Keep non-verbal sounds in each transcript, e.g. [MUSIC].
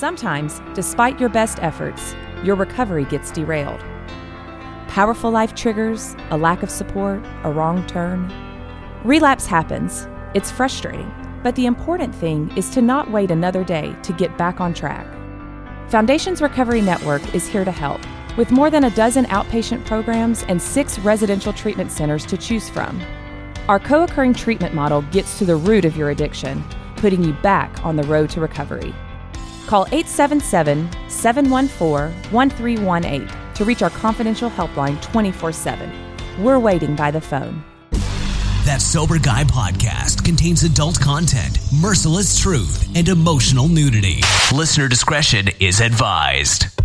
Sometimes, despite your best efforts, your recovery gets derailed. Powerful life triggers, a lack of support, a wrong turn. Relapse happens. It's frustrating, but the important thing is to not wait another day to get back on track. Foundations Recovery Network is here to help, with more than a dozen outpatient programs and six residential treatment centers to choose from. Our co occurring treatment model gets to the root of your addiction, putting you back on the road to recovery. Call 877 714 1318 to reach our confidential helpline 24 7. We're waiting by the phone. That Sober Guy podcast contains adult content, merciless truth, and emotional nudity. Listener discretion is advised.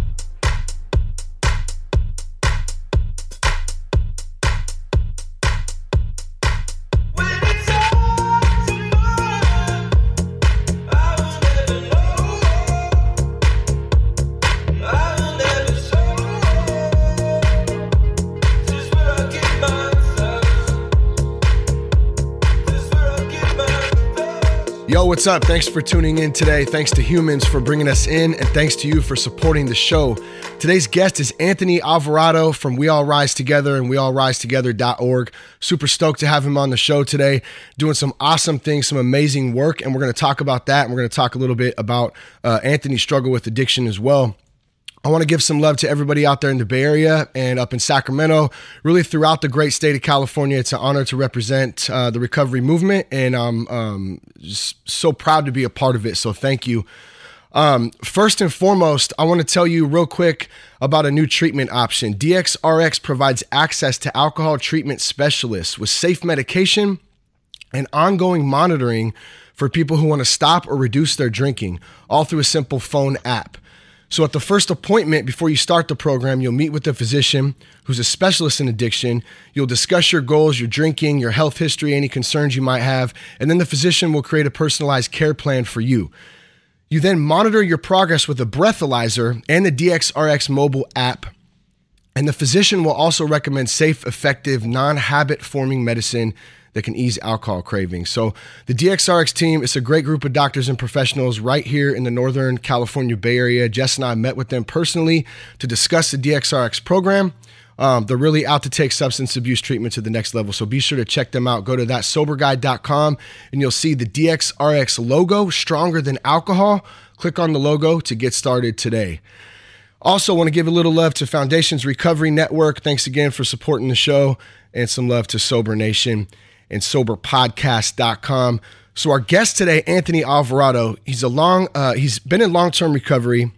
What's up? Thanks for tuning in today. Thanks to Humans for bringing us in, and thanks to you for supporting the show. Today's guest is Anthony Alvarado from We All Rise Together and WeAllRiseTogether.org. Super stoked to have him on the show today, doing some awesome things, some amazing work, and we're going to talk about that. And we're going to talk a little bit about uh, Anthony's struggle with addiction as well. I want to give some love to everybody out there in the Bay Area and up in Sacramento, really throughout the great state of California. It's an honor to represent uh, the recovery movement, and I'm um, so proud to be a part of it. So thank you. Um, first and foremost, I want to tell you real quick about a new treatment option. DXRX provides access to alcohol treatment specialists with safe medication and ongoing monitoring for people who want to stop or reduce their drinking, all through a simple phone app. So, at the first appointment before you start the program, you'll meet with a physician who's a specialist in addiction. You'll discuss your goals, your drinking, your health history, any concerns you might have, and then the physician will create a personalized care plan for you. You then monitor your progress with a breathalyzer and the DXRX mobile app. And the physician will also recommend safe, effective, non habit forming medicine that can ease alcohol cravings. So the DXRX team is a great group of doctors and professionals right here in the Northern California Bay Area. Jess and I met with them personally to discuss the DXRX program. Um, they're really out to take substance abuse treatment to the next level. So be sure to check them out. Go to thatsoberguy.com and you'll see the DXRX logo, stronger than alcohol. Click on the logo to get started today. Also, want to give a little love to Foundations Recovery Network. Thanks again for supporting the show and some love to Sober Nation and soberpodcast.com. So our guest today, Anthony Alvarado, he's a long uh, he's been in long-term recovery.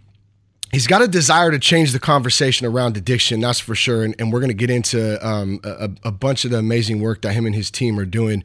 He's got a desire to change the conversation around addiction, that's for sure. And, and we're going to get into um, a, a, bunch of the amazing work that him and his team are doing.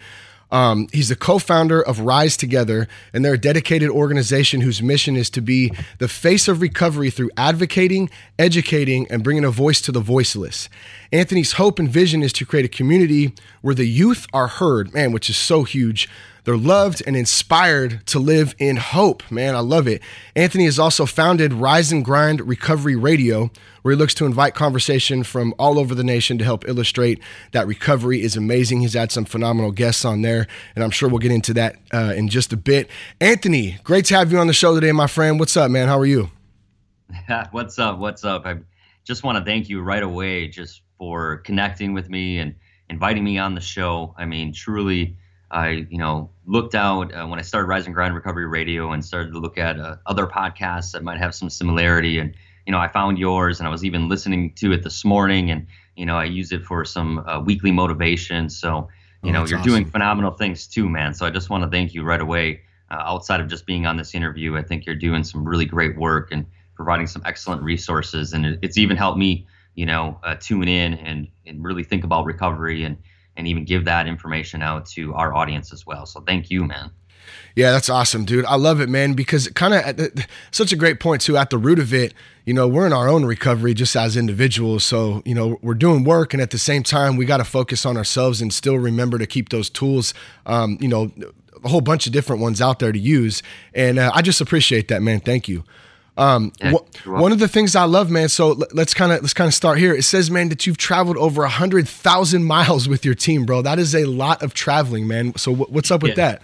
Um, he's the co founder of Rise Together, and they're a dedicated organization whose mission is to be the face of recovery through advocating, educating, and bringing a voice to the voiceless. Anthony's hope and vision is to create a community where the youth are heard, man, which is so huge they're loved and inspired to live in hope. Man, I love it. Anthony has also founded Rise and Grind Recovery Radio, where he looks to invite conversation from all over the nation to help illustrate that recovery is amazing. He's had some phenomenal guests on there, and I'm sure we'll get into that uh, in just a bit. Anthony, great to have you on the show today, my friend. What's up, man? How are you? [LAUGHS] What's up? What's up? I just want to thank you right away just for connecting with me and inviting me on the show. I mean, truly I, you know, looked out uh, when I started Rise and Grind Recovery Radio and started to look at uh, other podcasts that might have some similarity. And, you know, I found yours and I was even listening to it this morning and, you know, I use it for some uh, weekly motivation. So, you oh, know, you're awesome. doing phenomenal things too, man. So I just want to thank you right away. Uh, outside of just being on this interview, I think you're doing some really great work and providing some excellent resources. And it, it's even helped me, you know, uh, tune in and, and really think about recovery and, and even give that information out to our audience as well. So thank you, man. Yeah, that's awesome, dude. I love it, man, because kind of such a great point too. At the root of it, you know, we're in our own recovery just as individuals. So, you know, we're doing work, and at the same time, we got to focus on ourselves and still remember to keep those tools. Um, you know, a whole bunch of different ones out there to use, and uh, I just appreciate that, man. Thank you. Um, yeah, wh- one of the things I love, man. So let's kind of let's kind of start here. It says, man, that you've traveled over a hundred thousand miles with your team, bro. That is a lot of traveling, man. So what's up with yeah.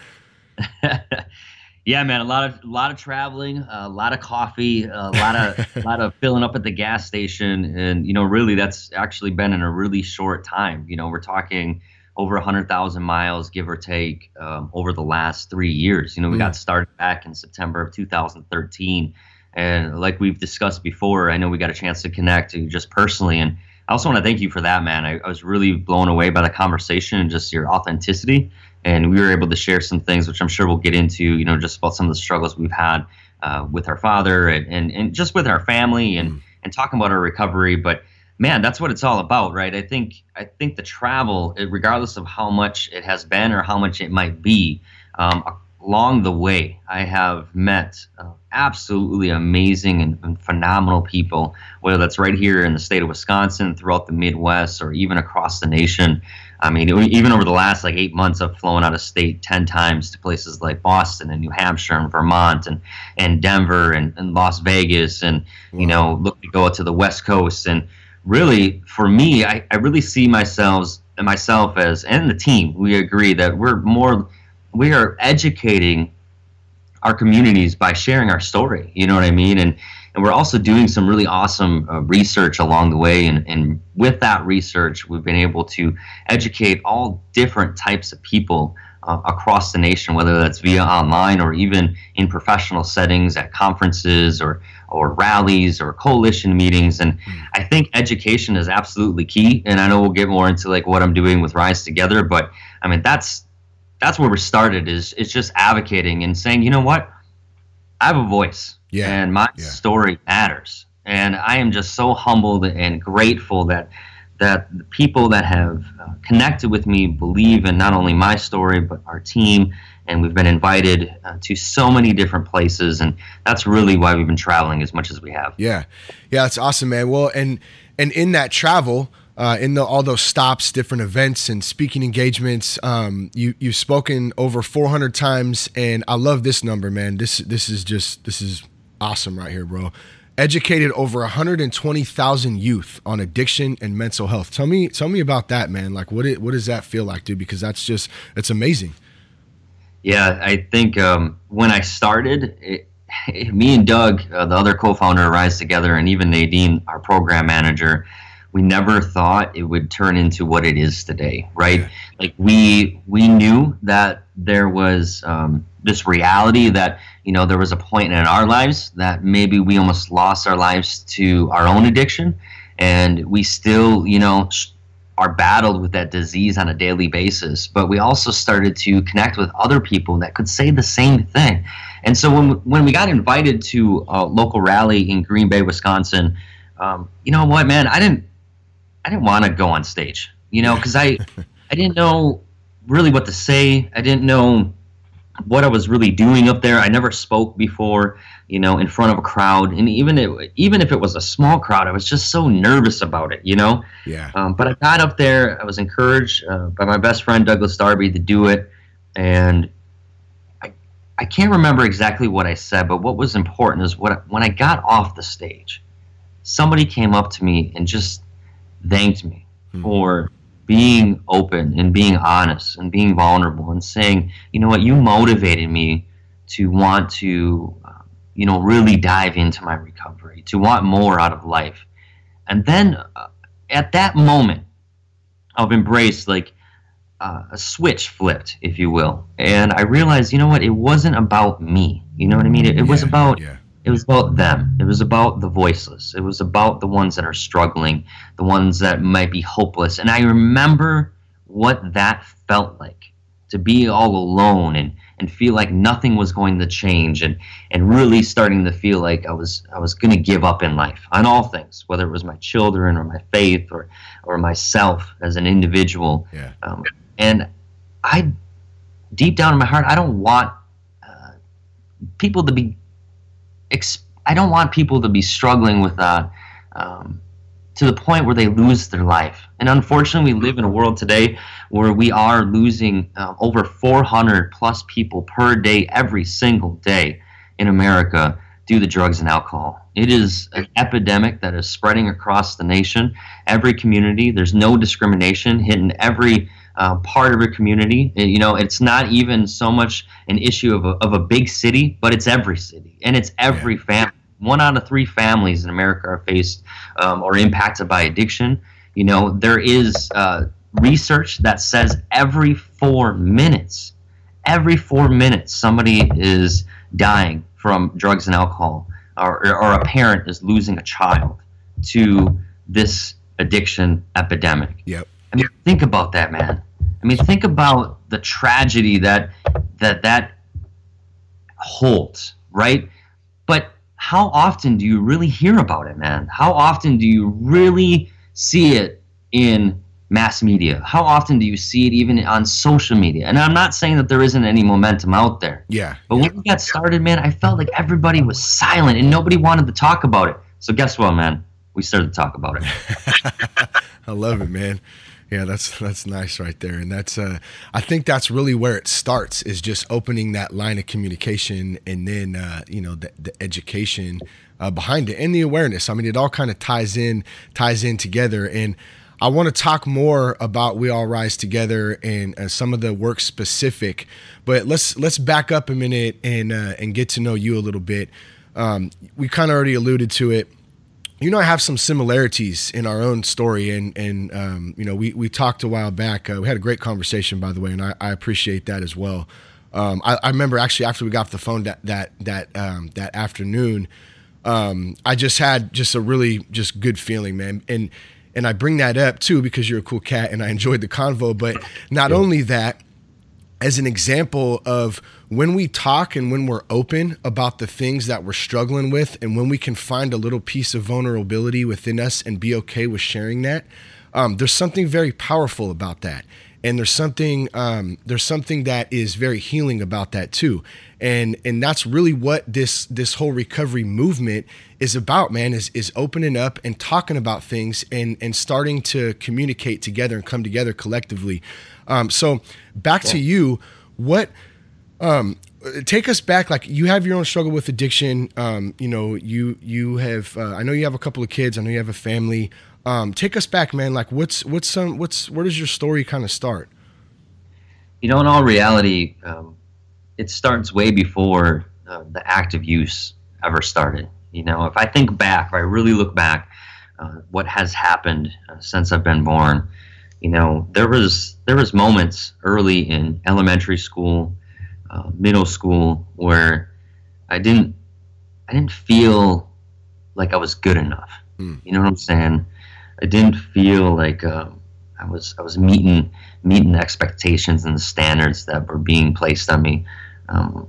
that? [LAUGHS] Yeah, man, a lot of a lot of traveling, a lot of coffee, a lot of a [LAUGHS] lot of filling up at the gas station, and you know, really, that's actually been in a really short time. You know, we're talking over a 100,000 miles, give or take, um, over the last three years. You know, we mm. got started back in September of 2013. And like we've discussed before, I know we got a chance to connect just personally. And I also want to thank you for that, man. I, I was really blown away by the conversation and just your authenticity. And we were able to share some things, which I'm sure we'll get into, you know, just about some of the struggles we've had uh, with our father and, and, and just with our family and, mm. and talking about our recovery. But man, that's what it's all about, right? I think I think the travel, regardless of how much it has been or how much it might be, um, along the way, I have met uh, absolutely amazing and, and, phenomenal people, whether that's right here in the state of Wisconsin, throughout the Midwest, or even across the nation. I mean, even over the last like eight months, I've flown out of state ten times to places like Boston and New Hampshire and Vermont and and Denver and, and Las Vegas, and wow. you know, look to go out to the West Coast and really, for me, I, I really see myself myself as and the team. We agree that we're more we are educating our communities by sharing our story. You know what I mean? And and we're also doing some really awesome uh, research along the way. And, and with that research, we've been able to educate all different types of people uh, across the nation, whether that's via online or even in professional settings at conferences or or rallies or coalition meetings. And. I think education is absolutely key. And I know we'll get more into like what I'm doing with Rise Together, but I mean that's that's where we started is is just advocating and saying, you know what, I have a voice, yeah. and my yeah. story matters. And I am just so humbled and grateful that that the people that have uh, connected with me believe in not only my story but our team. And we've been invited uh, to so many different places. And that's really why we've been traveling as much as we have. Yeah. Yeah that's awesome man. Well and and in that travel uh, in the, all those stops, different events, and speaking engagements. Um, you you've spoken over 400 times, and I love this number, man. This this is just this is awesome right here, bro. Educated over 120,000 youth on addiction and mental health. Tell me tell me about that, man. Like, what it, what does that feel like, dude? Because that's just it's amazing. Yeah, I think um, when I started, it, [LAUGHS] me and Doug, uh, the other co-founder, Rise Together, and even Nadine, our program manager, we never thought it would turn into what it is today, right? Yeah. Like we we knew that there was um, this reality that you know there was a point in our lives that maybe we almost lost our lives to our own addiction, and we still you know are battled with that disease on a daily basis. But we also started to connect with other people that could say the same thing. And so when, when we got invited to a local rally in Green Bay, Wisconsin, um, you know what, man, I didn't, I didn't want to go on stage, you know, because I, I didn't know really what to say. I didn't know what I was really doing up there. I never spoke before, you know, in front of a crowd, and even it, even if it was a small crowd, I was just so nervous about it, you know. Yeah. Um, but I got up there. I was encouraged uh, by my best friend Douglas Darby to do it, and I I can't remember exactly what I said, but what was important is what when I got off the stage, somebody came up to me and just thanked me mm-hmm. for being open and being honest and being vulnerable and saying, you know what, you motivated me to want to, uh, you know, really dive into my recovery, to want more out of life. And then uh, at that moment of embrace, like uh, a switch flipped, if you will. And I realized, you know what, it wasn't about me. You know what I mean? It, it yeah, was about. Yeah it was about them. It was about the voiceless. It was about the ones that are struggling, the ones that might be hopeless. And I remember what that felt like to be all alone and, and feel like nothing was going to change and, and really starting to feel like I was I was going to give up in life on all things, whether it was my children or my faith or or myself as an individual. Yeah. Um, and I, deep down in my heart, I don't want uh, people to be I don't want people to be struggling with that um, to the point where they lose their life. And unfortunately, we live in a world today where we are losing uh, over 400 plus people per day, every single day in America due to drugs and alcohol. It is an epidemic that is spreading across the nation, every community. There's no discrimination hitting every uh, part of your community. And, you know, it's not even so much an issue of a, of a big city, but it's every city and it's every yeah. family. One out of three families in America are faced um, or impacted by addiction. You know, there is uh, research that says every four minutes, every four minutes, somebody is dying from drugs and alcohol, or, or a parent is losing a child to this addiction epidemic. Yep. I mean, think about that, man. I mean, think about the tragedy that that that holds, right? But how often do you really hear about it, man? How often do you really see it in mass media? How often do you see it even on social media? And I'm not saying that there isn't any momentum out there. Yeah. But when we got started, man, I felt like everybody was silent and nobody wanted to talk about it. So guess what, man? We started to talk about it. [LAUGHS] I love it, man. Yeah, that's that's nice right there, and that's uh, I think that's really where it starts is just opening that line of communication, and then uh, you know the, the education uh, behind it and the awareness. I mean, it all kind of ties in ties in together, and I want to talk more about We All Rise Together and uh, some of the work specific, but let's let's back up a minute and uh, and get to know you a little bit. Um, we kind of already alluded to it you know, I have some similarities in our own story, and and um, you know, we we talked a while back. Uh, we had a great conversation, by the way, and I, I appreciate that as well. Um, I, I, remember actually after we got off the phone that that that um, that afternoon, um, I just had just a really just good feeling, man, and and I bring that up too because you're a cool cat, and I enjoyed the convo. But not yeah. only that, as an example of when we talk and when we're open about the things that we're struggling with, and when we can find a little piece of vulnerability within us and be okay with sharing that, um, there's something very powerful about that. And there's something um, there's something that is very healing about that too, and and that's really what this this whole recovery movement is about, man. Is is opening up and talking about things and and starting to communicate together and come together collectively. Um, so back to you, what um, take us back like you have your own struggle with addiction. Um, you know you you have uh, i know you have a couple of kids. I know you have a family. Um, take us back man. Like what's what's some what's where does your story kind of start? You know in all reality um, it starts way before uh, the active use ever started. You know if i think back if i really look back uh, what has happened uh, since i've been born you know there was there was moments early in elementary school uh, middle school where i didn't i didn't feel like i was good enough. Mm. you know what i'm saying? I didn't feel like uh, i was i was meeting meeting the expectations and the standards that were being placed on me. Um,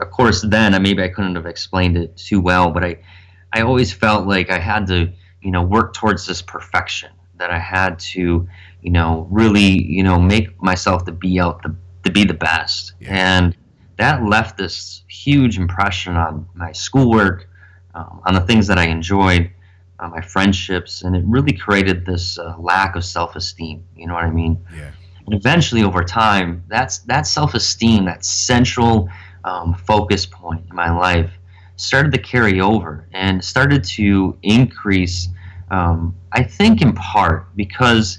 of course then I maybe i couldn't have explained it too well but i i always felt like i had to you know work towards this perfection that i had to you know, really, you know, make myself to be out the to be the best. Yeah. And that left this huge impression on my schoolwork, um, on the things that I enjoyed, uh, my friendships, and it really created this uh, lack of self-esteem. You know what I mean? Yeah. And eventually, over time, that's that self-esteem, that central um, focus point in my life, started to carry over and started to increase. Um, I think in part because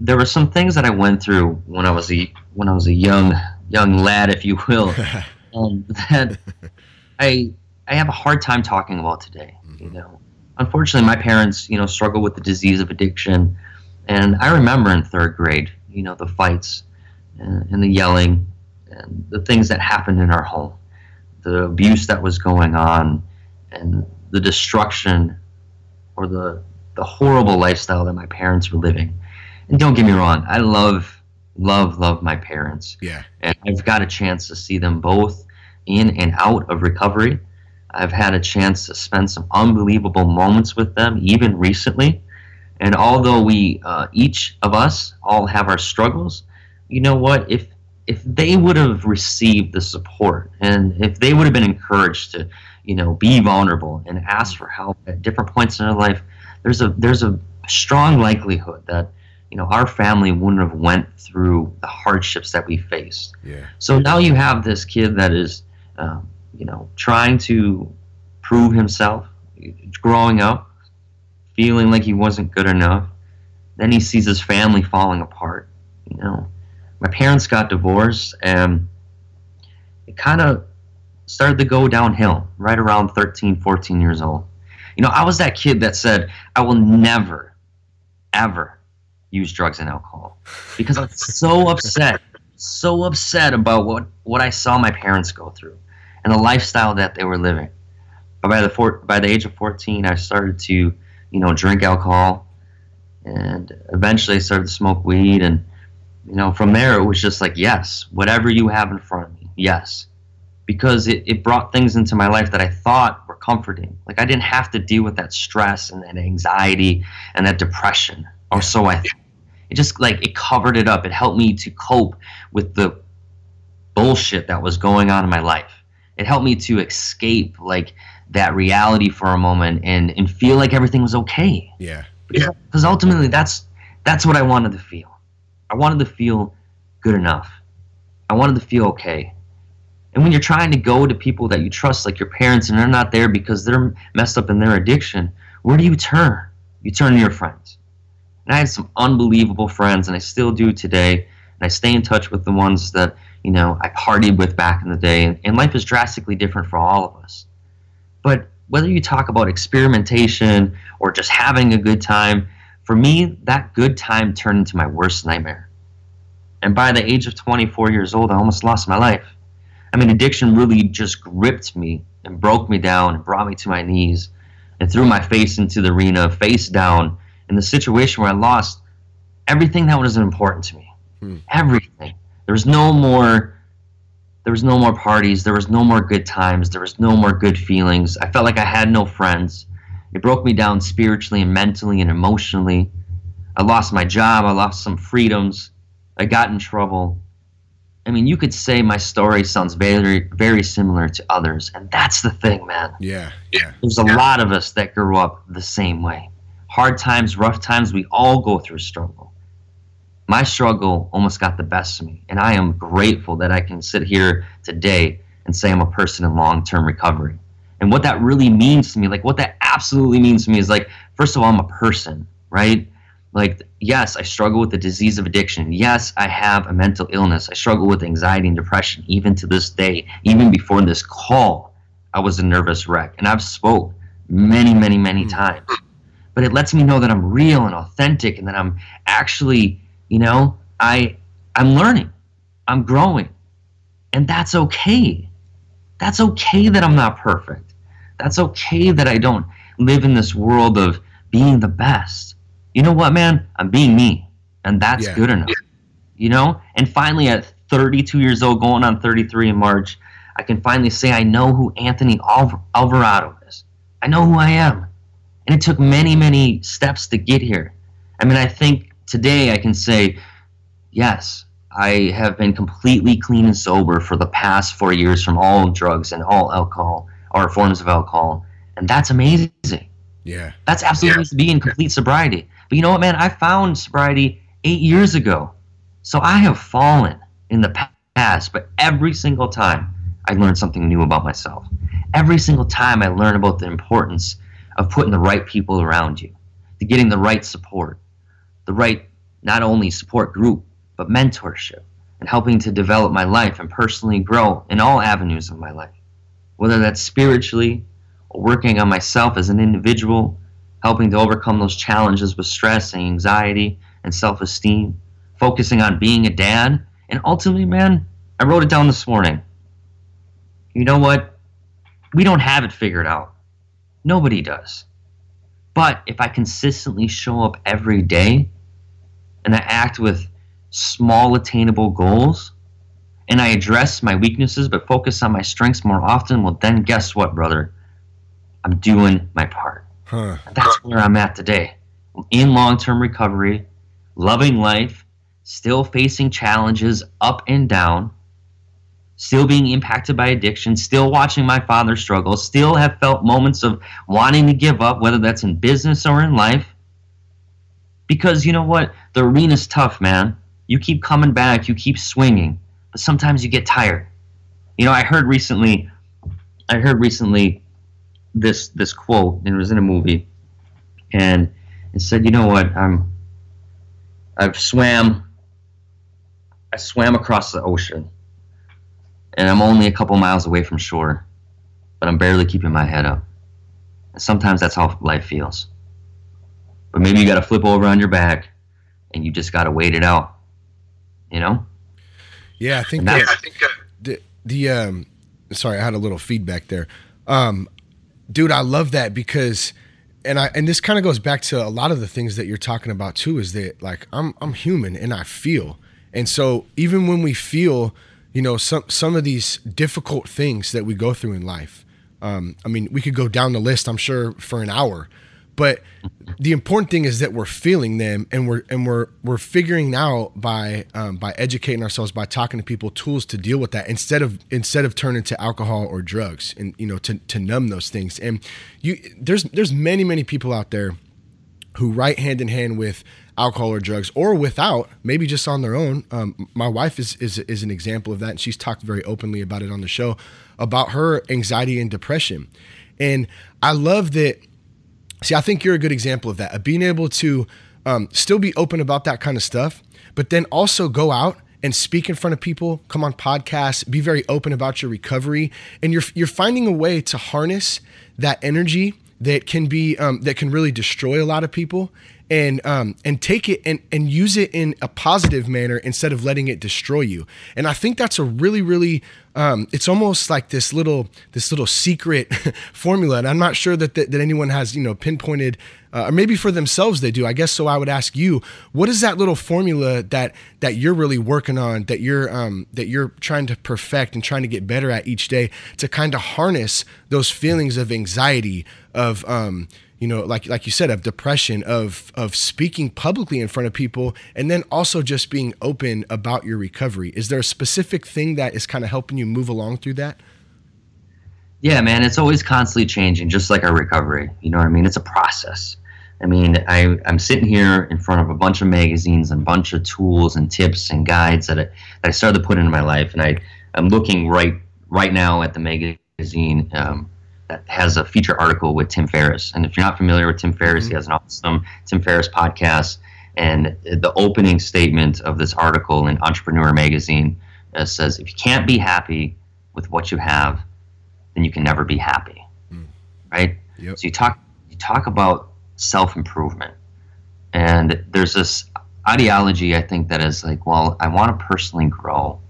there were some things that I went through when I was a when I was a young young lad, if you will, [LAUGHS] um, that I I have a hard time talking about today. Mm-hmm. You know, unfortunately, my parents you know struggle with the disease of addiction, and I remember in third grade, you know, the fights and, and the yelling and the things that happened in our home, the abuse that was going on, and the destruction or the the horrible lifestyle that my parents were living and don't get me wrong, I love, love, love my parents. Yeah. And I've got a chance to see them both in and out of recovery. I've had a chance to spend some unbelievable moments with them, even recently. And although we, uh, each of us, all have our struggles, you know what? If if they would have received the support and if they would have been encouraged to, you know, be vulnerable and ask for help at different points in their life, there's a there's a strong likelihood that you know our family wouldn't have went through the hardships that we faced. Yeah. So now you have this kid that is um, you know trying to prove himself growing up feeling like he wasn't good enough. Then he sees his family falling apart you know. My parents got divorced, and it kind of started to go downhill right around 13, 14 years old. You know, I was that kid that said, I will never, ever use drugs and alcohol because I was so upset, so upset about what, what I saw my parents go through and the lifestyle that they were living. But by the four, by the age of 14, I started to, you know, drink alcohol and eventually I started to smoke weed. And, you know, from there it was just like, yes, whatever you have in front of me, yes because it, it brought things into my life that I thought were comforting. Like I didn't have to deal with that stress and that anxiety and that depression, or so I thought. It just like it covered it up. It helped me to cope with the bullshit that was going on in my life. It helped me to escape like that reality for a moment and and feel like everything was okay. Yeah. Because, because ultimately that's that's what I wanted to feel. I wanted to feel good enough. I wanted to feel okay. And when you're trying to go to people that you trust, like your parents, and they're not there because they're messed up in their addiction, where do you turn? You turn to your friends. And I had some unbelievable friends, and I still do today. And I stay in touch with the ones that, you know, I partied with back in the day. And, and life is drastically different for all of us. But whether you talk about experimentation or just having a good time, for me, that good time turned into my worst nightmare. And by the age of 24 years old, I almost lost my life. I mean, addiction really just gripped me and broke me down and brought me to my knees and threw my face into the arena, face down, in the situation where I lost everything that was important to me. Hmm. Everything. There was no more. There was no more parties. There was no more good times. There was no more good feelings. I felt like I had no friends. It broke me down spiritually and mentally and emotionally. I lost my job. I lost some freedoms. I got in trouble. I mean, you could say my story sounds very, very similar to others, and that's the thing, man. Yeah, yeah. There's a lot of us that grew up the same way. Hard times, rough times, we all go through struggle. My struggle almost got the best of me, and I am grateful that I can sit here today and say I'm a person in long-term recovery. And what that really means to me, like what that absolutely means to me, is like, first of all, I'm a person, right? like yes i struggle with the disease of addiction yes i have a mental illness i struggle with anxiety and depression even to this day even before this call i was a nervous wreck and i've spoke many many many hmm. times but it lets me know that i'm real and authentic and that i'm actually you know i i'm learning i'm growing and that's okay that's okay that i'm not perfect that's okay that i don't live in this world of being the best you know what, man? I'm being me, and that's yeah. good enough. You know? And finally, at 32 years old, going on 33 in March, I can finally say I know who Anthony Alvarado is. I know who I am. And it took many, many steps to get here. I mean, I think today I can say, yes, I have been completely clean and sober for the past four years from all drugs and all alcohol or forms of alcohol. And that's amazing. Yeah. That's absolutely yeah. to be in complete sobriety. But you know what, man? I found sobriety eight years ago. So I have fallen in the past, but every single time I learn something new about myself. Every single time I learn about the importance of putting the right people around you, to getting the right support, the right not only support group, but mentorship, and helping to develop my life and personally grow in all avenues of my life. Whether that's spiritually or working on myself as an individual helping to overcome those challenges with stress and anxiety and self esteem, focusing on being a dad. And ultimately, man, I wrote it down this morning. You know what? We don't have it figured out. Nobody does. But if I consistently show up every day and I act with small, attainable goals, and I address my weaknesses but focus on my strengths more often, well, then guess what, brother? I'm doing my part. Huh. That's where I'm at today. In long term recovery, loving life, still facing challenges up and down, still being impacted by addiction, still watching my father struggle, still have felt moments of wanting to give up, whether that's in business or in life. Because you know what? The arena's tough, man. You keep coming back, you keep swinging, but sometimes you get tired. You know, I heard recently, I heard recently this this quote, and it was in a movie, and it said, "You know what? I'm I've swam, I swam across the ocean and I'm only a couple miles away from shore, but I'm barely keeping my head up. And sometimes that's how life feels. But maybe you got to flip over on your back and you just got to wait it out. You know? Yeah, I think that, yeah, I think uh, the the um sorry, I had a little feedback there. Um dude, I love that because and I and this kind of goes back to a lot of the things that you're talking about too is that like I'm I'm human and I feel. And so even when we feel you know some some of these difficult things that we go through in life. Um, I mean, we could go down the list. I'm sure for an hour, but the important thing is that we're feeling them and we're and we're we're figuring out by um, by educating ourselves by talking to people tools to deal with that instead of instead of turning to alcohol or drugs and you know to to numb those things and you there's there's many many people out there who write hand in hand with alcohol or drugs or without, maybe just on their own. Um, my wife is, is is an example of that, and she's talked very openly about it on the show about her anxiety and depression. And I love that. See, I think you're a good example of that of being able to um, still be open about that kind of stuff, but then also go out and speak in front of people, come on podcasts, be very open about your recovery, and you're you're finding a way to harness that energy that can be um, that can really destroy a lot of people and um, and take it and, and use it in a positive manner instead of letting it destroy you. And I think that's a really really um, it's almost like this little this little secret [LAUGHS] formula. And I'm not sure that that, that anyone has you know pinpointed. Uh, or maybe for themselves they do. I guess so. I would ask you, what is that little formula that that you're really working on, that you're um, that you're trying to perfect and trying to get better at each day to kind of harness those feelings of anxiety, of um, you know like like you said of depression of of speaking publicly in front of people and then also just being open about your recovery. Is there a specific thing that is kind of helping you move along through that? Yeah man it's always constantly changing just like our recovery you know what i mean? It's a process. I mean I, i'm sitting here in front of a bunch of magazines and a bunch of tools and tips and guides that I, that I started to put into my life and i i'm looking right right now at the magazine um, has a feature article with Tim Ferriss. And if you're not familiar with Tim Ferriss, mm-hmm. he has an awesome Tim Ferriss podcast. And the opening statement of this article in Entrepreneur Magazine uh, says, "If you can't be happy with what you have, then you can never be happy." Mm. Right. Yep. So you talk you talk about self improvement, and there's this ideology I think that is like, well, I want to personally grow,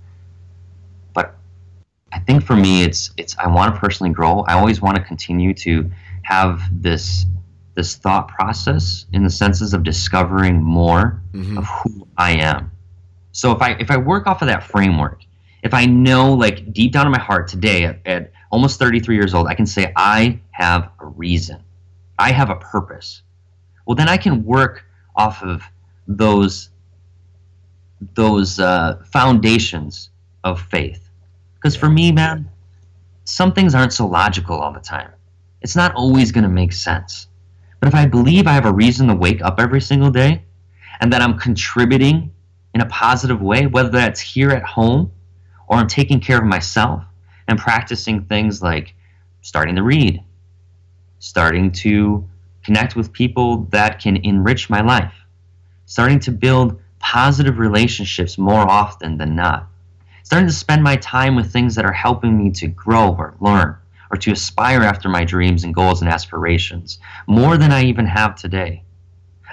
I think for me, it's it's I want to personally grow. I always want to continue to have this this thought process in the senses of discovering more mm-hmm. of who I am. So if I if I work off of that framework, if I know like deep down in my heart today at, at almost 33 years old, I can say I have a reason. I have a purpose. Well, then I can work off of those those uh, foundations of faith because for me, man, some things aren't so logical all the time. It's not always going to make sense. But if I believe I have a reason to wake up every single day and that I'm contributing in a positive way, whether that's here at home or I'm taking care of myself and practicing things like starting to read, starting to connect with people that can enrich my life, starting to build positive relationships more often than not starting to spend my time with things that are helping me to grow or learn or to aspire after my dreams and goals and aspirations more than I even have today.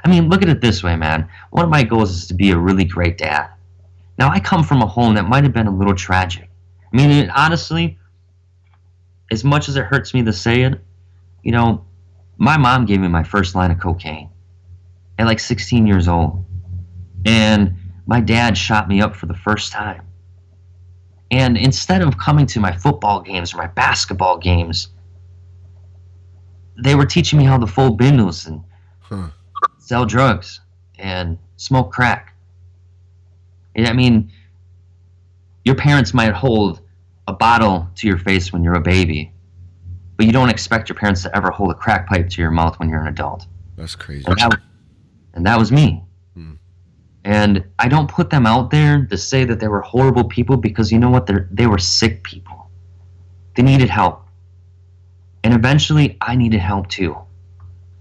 I mean, look at it this way, man. One of my goals is to be a really great dad. Now, I come from a home that might have been a little tragic. I mean, honestly, as much as it hurts me to say it, you know, my mom gave me my first line of cocaine at like 16 years old. And my dad shot me up for the first time. And instead of coming to my football games or my basketball games, they were teaching me how to fold bindles and huh. sell drugs and smoke crack. And I mean, your parents might hold a bottle to your face when you're a baby, but you don't expect your parents to ever hold a crack pipe to your mouth when you're an adult. That's crazy. And that, and that was me. Hmm. And I don't put them out there to say that they were horrible people because you know what? They're, they were sick people. They needed help. And eventually, I needed help too.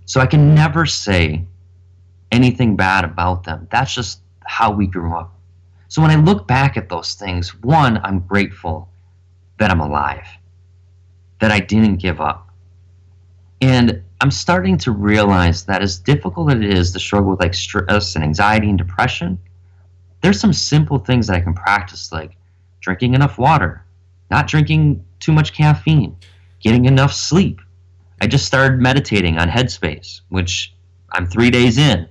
So I can never say anything bad about them. That's just how we grew up. So when I look back at those things, one, I'm grateful that I'm alive, that I didn't give up. And I'm starting to realize that as difficult as it is to struggle with like stress and anxiety and depression, there's some simple things that I can practice, like drinking enough water, not drinking too much caffeine, getting enough sleep. I just started meditating on Headspace, which I'm three days in,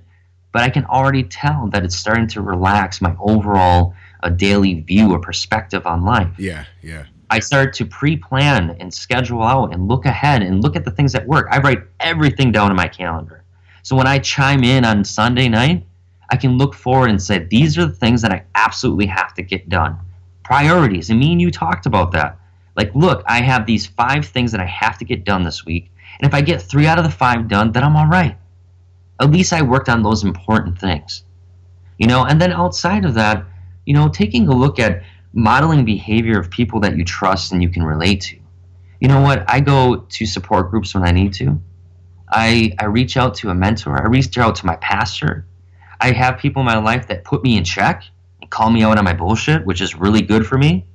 but I can already tell that it's starting to relax my overall uh, daily view or perspective on life. Yeah, yeah. I start to pre-plan and schedule out and look ahead and look at the things that work. I write everything down in my calendar. So when I chime in on Sunday night, I can look forward and say, these are the things that I absolutely have to get done. Priorities. And me and you talked about that. Like, look, I have these five things that I have to get done this week. And if I get three out of the five done, then I'm all right. At least I worked on those important things. You know, and then outside of that, you know, taking a look at modeling behavior of people that you trust and you can relate to. You know what? I go to support groups when I need to. I, I reach out to a mentor. I reach out to my pastor. I have people in my life that put me in check and call me out on my bullshit, which is really good for me.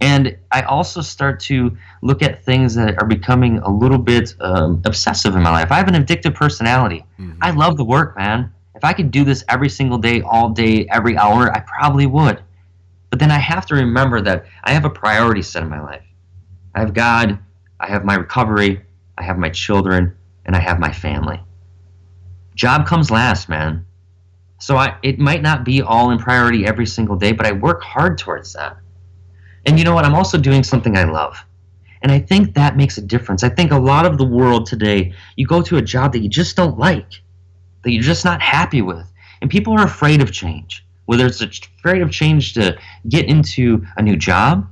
And I also start to look at things that are becoming a little bit um, obsessive in my life. I have an addictive personality. Mm-hmm. I love the work, man. If I could do this every single day, all day, every hour, I probably would. But then I have to remember that I have a priority set in my life. I have God, I have my recovery, I have my children, and I have my family. Job comes last, man. So I, it might not be all in priority every single day, but I work hard towards that. And you know what? I'm also doing something I love. And I think that makes a difference. I think a lot of the world today, you go to a job that you just don't like, that you're just not happy with, and people are afraid of change whether it's afraid of change to get into a new job,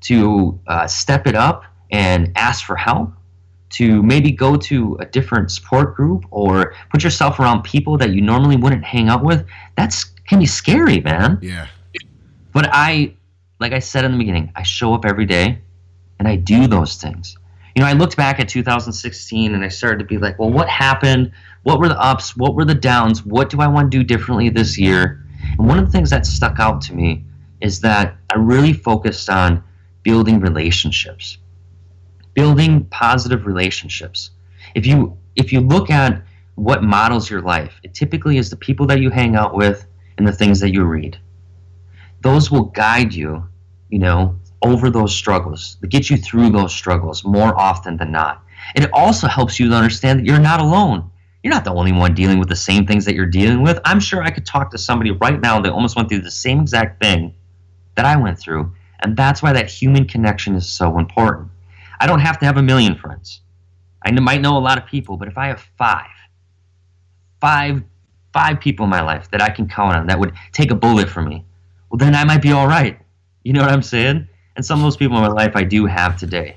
to uh, step it up and ask for help, to maybe go to a different support group or put yourself around people that you normally wouldn't hang out with, that's can be scary, man. Yeah. But I, like I said in the beginning, I show up every day and I do those things. You know, I looked back at 2016 and I started to be like, well, what happened? What were the ups? What were the downs? What do I want to do differently this year? And one of the things that stuck out to me is that I really focused on building relationships, building positive relationships. If you if you look at what models your life, it typically is the people that you hang out with and the things that you read. Those will guide you, you know, over those struggles, to get you through those struggles more often than not. It also helps you to understand that you're not alone you're not the only one dealing with the same things that you're dealing with. I'm sure I could talk to somebody right now that almost went through the same exact thing that I went through. And that's why that human connection is so important. I don't have to have a million friends. I might know a lot of people, but if I have five, five, five people in my life that I can count on that would take a bullet for me, well, then I might be all right. You know what I'm saying? And some of those people in my life I do have today.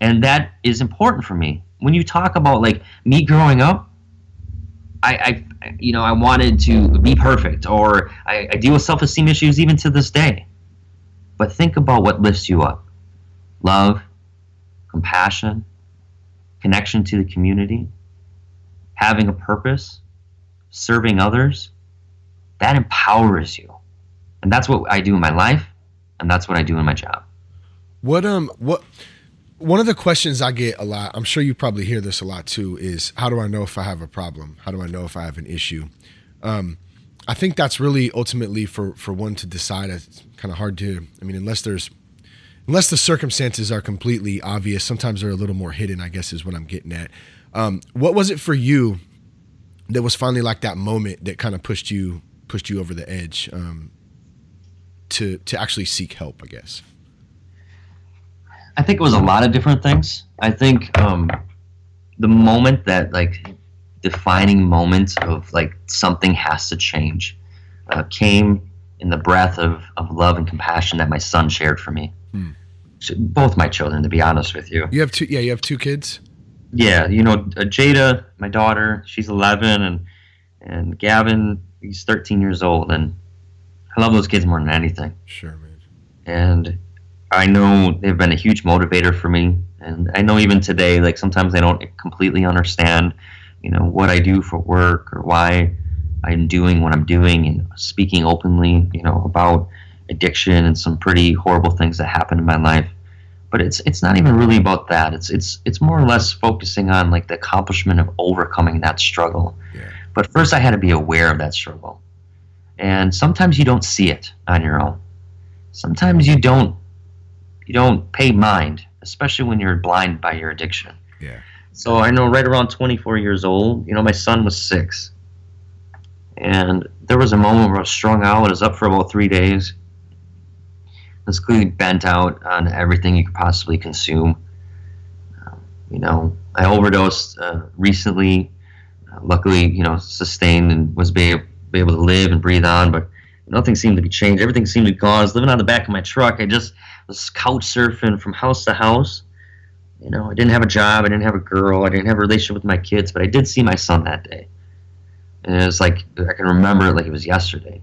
And that is important for me. When you talk about like me growing up, I, I, you know, I wanted to be perfect, or I, I deal with self-esteem issues even to this day. But think about what lifts you up: love, compassion, connection to the community, having a purpose, serving others. That empowers you, and that's what I do in my life, and that's what I do in my job. What um what one of the questions I get a lot, I'm sure you probably hear this a lot too, is how do I know if I have a problem? How do I know if I have an issue? Um, I think that's really ultimately for for one to decide. It's kind of hard to. I mean, unless there's unless the circumstances are completely obvious, sometimes they're a little more hidden. I guess is what I'm getting at. Um, what was it for you that was finally like that moment that kind of pushed you pushed you over the edge um, to to actually seek help? I guess. I think it was a lot of different things. I think um, the moment that like defining moment of like something has to change uh, came in the breath of, of love and compassion that my son shared for me. Hmm. Both my children, to be honest with you. You have two. Yeah, you have two kids. Yeah, you know, uh, Jada, my daughter, she's 11, and and Gavin, he's 13 years old, and I love those kids more than anything. Sure, man. And I know they've been a huge motivator for me, and I know even today, like sometimes I don't completely understand, you know, what I do for work or why, I'm doing what I'm doing and speaking openly, you know, about addiction and some pretty horrible things that happened in my life. But it's it's not even really about that. It's it's it's more or less focusing on like the accomplishment of overcoming that struggle. Yeah. But first, I had to be aware of that struggle, and sometimes you don't see it on your own. Sometimes you don't you don't pay mind, especially when you're blind by your addiction. Yeah. So I know right around 24 years old, you know, my son was six. And there was a moment where I was strung out. I was up for about three days. I was clearly bent out on everything you could possibly consume. Um, you know, I overdosed uh, recently. Uh, luckily, you know, sustained and was be, be able to live and breathe on, but nothing seemed to be changed. Everything seemed to be gone. I was living on the back of my truck. I just was couch surfing from house to house. You know, I didn't have a job. I didn't have a girl. I didn't have a relationship with my kids, but I did see my son that day. And it was like, I can remember it like it was yesterday.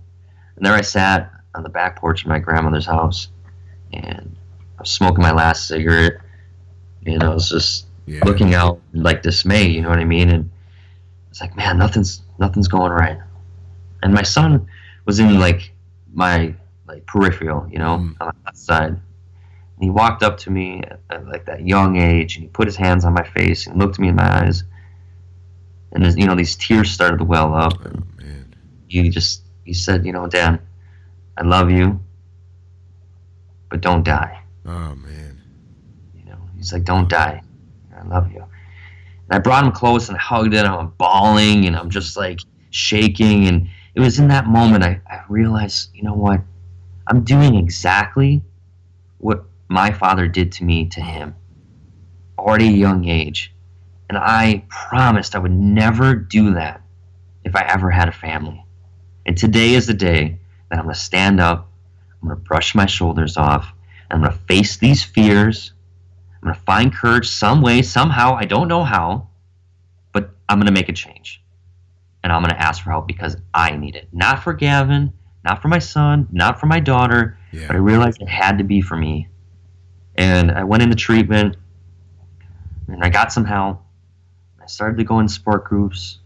And there I sat on the back porch of my grandmother's house, and I was smoking my last cigarette. And I was just yeah. looking out like dismay, you know what I mean? And it's like, man, nothing's nothing's going right. And my son was in like my like peripheral, you know, mm. on the side. And he walked up to me at, at, like that young age, and he put his hands on my face and looked me in my eyes, and you know these tears started to well up. Oh, and he just he said, you know, Dan, I love you, but don't die. Oh man. You know, he's like, don't die. I love you. And I brought him close and I hugged him. I'm bawling and I'm just like shaking. And it was in that moment I, I realized, you know what? I'm doing exactly what my father did to me to him, already a young age. And I promised I would never do that if I ever had a family. And today is the day that I'm going to stand up, I'm going to brush my shoulders off, I'm going to face these fears. I'm going to find courage some way, somehow, I don't know how, but I'm going to make a change. And I'm going to ask for help because I need it. Not for Gavin, not for my son, not for my daughter, yeah. but I realized it had to be for me. And I went into treatment and I got some help. I started to go in sport groups.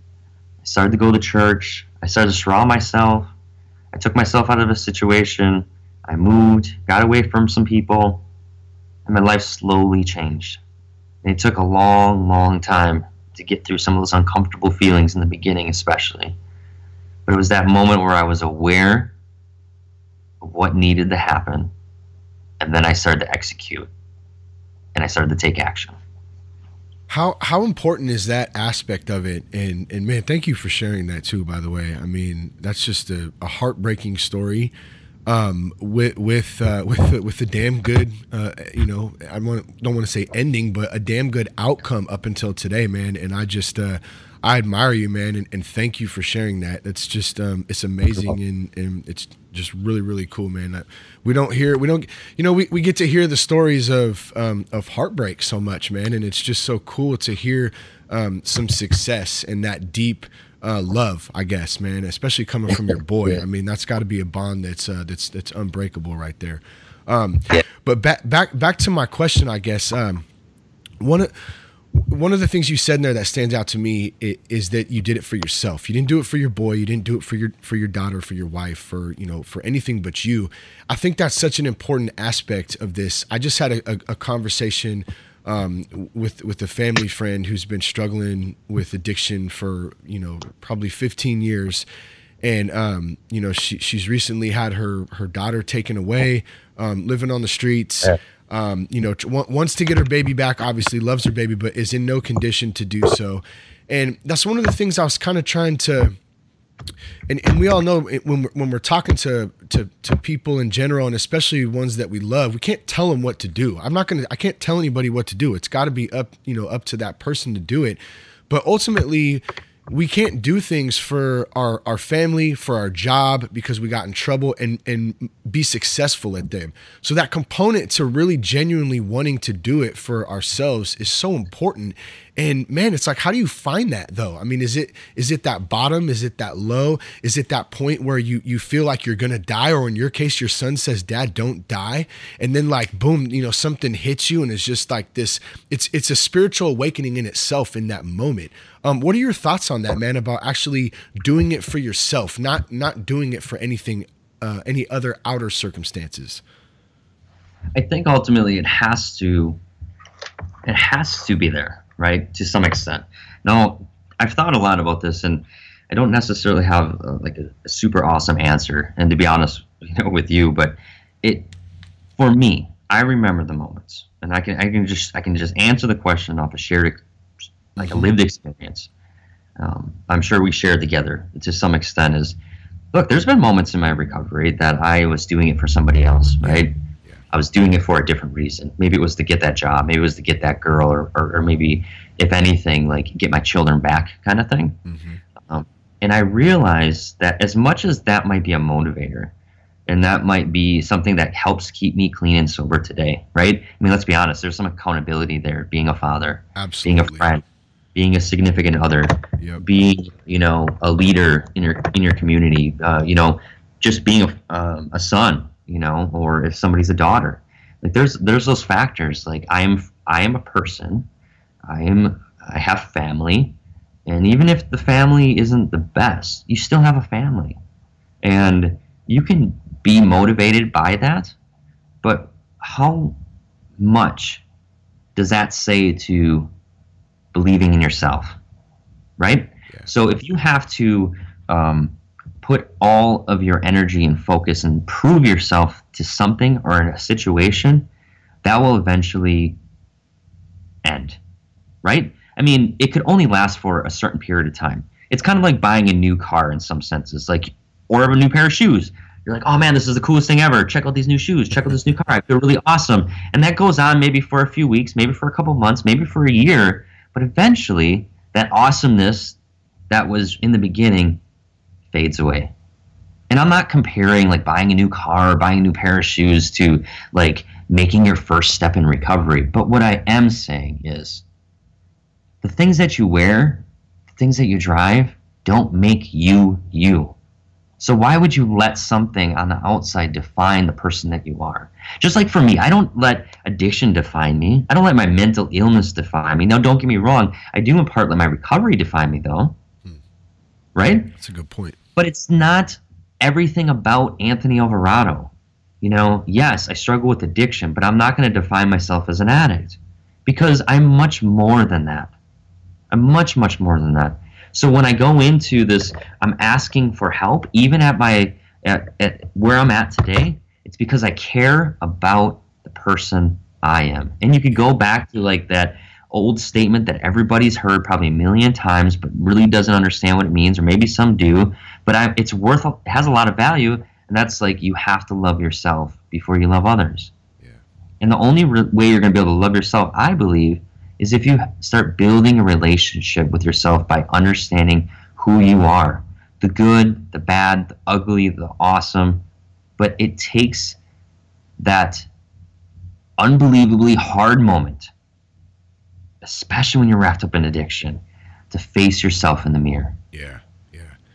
I started to go to church. I started to surround myself. I took myself out of a situation. I moved, got away from some people, and my life slowly changed. And it took a long, long time to get through some of those uncomfortable feelings in the beginning, especially. But it was that moment where I was aware of what needed to happen, and then I started to execute, and I started to take action. How how important is that aspect of it? And and man, thank you for sharing that too. By the way, I mean that's just a, a heartbreaking story. Um, with with uh, [LAUGHS] with with the damn good, uh, you know, I don't want to say ending, but a damn good outcome up until today, man. And I just uh, I admire you, man, and, and thank you for sharing that. It's just um, it's amazing and, and it's just really really cool, man. We don't hear we don't you know we, we get to hear the stories of um, of heartbreak so much, man, and it's just so cool to hear um, some success and that deep uh, love, I guess, man, especially coming from your [LAUGHS] boy. I mean, that's got to be a bond that's uh, that's that's unbreakable right there. Um, but back back back to my question, I guess. Um, one of one of the things you said in there that stands out to me is that you did it for yourself. You didn't do it for your boy. You didn't do it for your for your daughter, for your wife, for you know, for anything but you. I think that's such an important aspect of this. I just had a, a, a conversation um, with with a family friend who's been struggling with addiction for you know probably 15 years, and um, you know she she's recently had her her daughter taken away, um, living on the streets. Um, you know, wants to get her baby back, obviously loves her baby, but is in no condition to do so. And that's one of the things I was kind of trying to, and, and we all know when we're, when we're talking to, to, to people in general, and especially ones that we love, we can't tell them what to do. I'm not to, I can't tell anybody what to do. It's got to be up, you know, up to that person to do it. But ultimately, we can't do things for our, our family, for our job because we got in trouble and, and be successful at them. So that component to really genuinely wanting to do it for ourselves is so important. And man, it's like, how do you find that though? I mean, is it is it that bottom? Is it that low? Is it that point where you you feel like you're gonna die, or in your case, your son says, "Dad, don't die," and then like boom, you know, something hits you, and it's just like this. It's it's a spiritual awakening in itself in that moment. Um, what are your thoughts on that, man? About actually doing it for yourself, not not doing it for anything, uh, any other outer circumstances. I think ultimately it has to, it has to be there, right, to some extent. Now, I've thought a lot about this, and I don't necessarily have uh, like a, a super awesome answer. And to be honest, [LAUGHS] you know, with you, but it, for me, I remember the moments, and I can I can just I can just answer the question off a shared, like a lived experience. Um, I'm sure we shared together to some extent. Is look, there's been moments in my recovery that I was doing it for somebody else, right? I was doing it for a different reason. Maybe it was to get that job. Maybe it was to get that girl, or, or, or maybe, if anything, like get my children back, kind of thing. Mm-hmm. Um, and I realized that as much as that might be a motivator, and that might be something that helps keep me clean and sober today, right? I mean, let's be honest. There's some accountability there. Being a father, Absolutely. being a friend, being a significant other, yep. being you know a leader in your in your community, uh, you know, just being a, um, a son, you know, or if somebody's a daughter. Like there's there's those factors. Like I am I am a person. I am I have family, and even if the family isn't the best, you still have a family, and you can be motivated by that, but how much does that say to believing in yourself? Right? Yeah. So if you have to um, put all of your energy and focus and prove yourself to something or in a situation, that will eventually end. Right? I mean, it could only last for a certain period of time. It's kind of like buying a new car in some senses, like or a new pair of shoes you're like, oh man, this is the coolest thing ever. Check out these new shoes. Check out this new car. I feel really awesome. And that goes on maybe for a few weeks, maybe for a couple months, maybe for a year. But eventually, that awesomeness that was in the beginning fades away. And I'm not comparing like buying a new car or buying a new pair of shoes to like making your first step in recovery. But what I am saying is the things that you wear, the things that you drive, don't make you you. So why would you let something on the outside define the person that you are? Just like for me, I don't let addiction define me. I don't let my mental illness define me. Now, don't get me wrong. I do in part let my recovery define me, though. Hmm. Right? That's a good point. But it's not everything about Anthony Alvarado. You know, yes, I struggle with addiction, but I'm not going to define myself as an addict because I'm much more than that. I'm much, much more than that. So when I go into this, I'm asking for help, even at my at, at where I'm at today. It's because I care about the person I am. And you could go back to like that old statement that everybody's heard probably a million times, but really doesn't understand what it means, or maybe some do. But I, it's worth, it has a lot of value, and that's like you have to love yourself before you love others. Yeah. And the only re- way you're going to be able to love yourself, I believe, is if you start building a relationship with yourself by understanding who you are the good, the bad, the ugly, the awesome. But it takes that unbelievably hard moment, especially when you're wrapped up in addiction, to face yourself in the mirror. Yeah, yeah.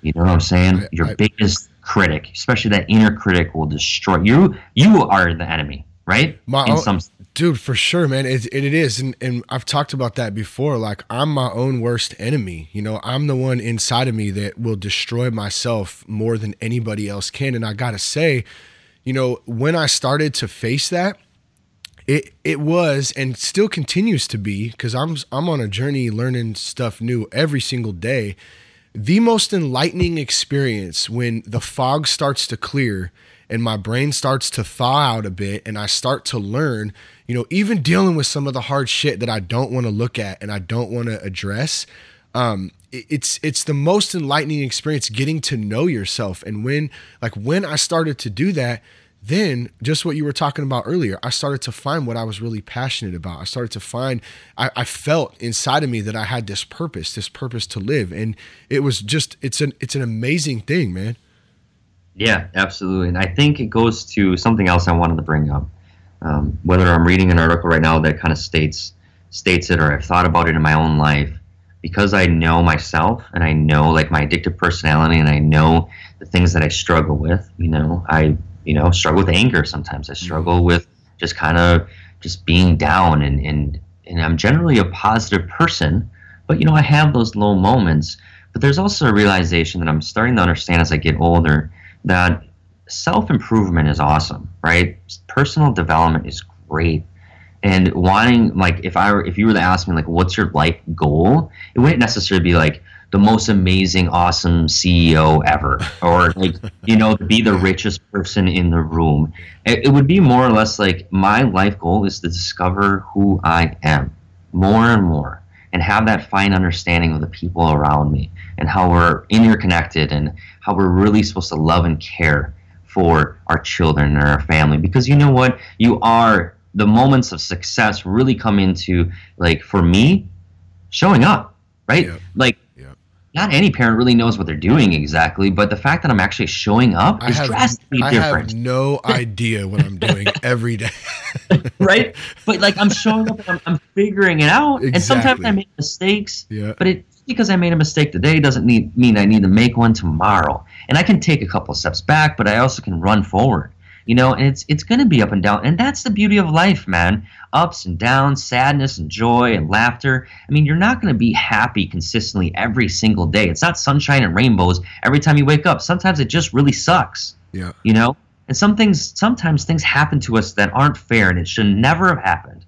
You know what I'm saying? I, Your I, biggest critic, especially that inner critic, will destroy you. You are the enemy, right? My, in some Dude, for sure, man. It, it, it is. And, and I've talked about that before. Like, I'm my own worst enemy. You know, I'm the one inside of me that will destroy myself more than anybody else can. And I got to say, you know, when I started to face that, it it was and still continues to be because I'm I'm on a journey learning stuff new every single day. The most enlightening experience when the fog starts to clear and my brain starts to thaw out a bit and I start to learn, you know, even dealing with some of the hard shit that I don't want to look at and I don't want to address. Um, it's it's the most enlightening experience getting to know yourself and when like when I started to do that then just what you were talking about earlier i started to find what i was really passionate about i started to find I, I, felt inside of me that i had this purpose this purpose to live and it was just it's an it's an amazing thing man yeah, absolutely. And I think it goes to something else I wanted to bring up. Um, whether I'm reading an article right now that kind of states states it, or I've thought about it in my own life, because I know myself and I know like my addictive personality, and I know the things that I struggle with. You know, I you know struggle with anger sometimes. I struggle mm-hmm. with just kind of just being down, and and and I'm generally a positive person, But you know, I have those low moments. But there's also a realization that I'm starting to understand as I get older that self improvement is awesome, right? Personal development is great. And wanting like if I were if you were to ask me like what's your life goal, it wouldn't necessarily be like the most amazing, awesome CEO ever, or like you know, to be the richest person in the room. It, it, would be more or less like my life goal is to discover who I am more and more, and have that fine understanding of the people around me and how we're interconnected and how we're really supposed to love and care for our children and our family. Because you know what, you are the moments of success really come into like for me, showing up, right? Like not any parent really knows what they're doing exactly, but the fact that I'm actually showing up is have, drastically I different. I have no [LAUGHS] idea what I'm doing every day. [LAUGHS] right? But like I'm showing up, I'm, I'm figuring it out, exactly. and sometimes I make mistakes. Yeah. But it because I made a mistake today doesn't need, mean I need to make one tomorrow. And I can take a couple steps back, but I also can run forward you know and it's it's going to be up and down and that's the beauty of life man. Ups and downs sadness and joy and laughter. I mean you're not going to be happy consistently every single day. It's not sunshine and rainbows every time you wake up. Sometimes it just really sucks yeah. you know? And some things sometimes things happen to us that aren't fair and it should never have happened.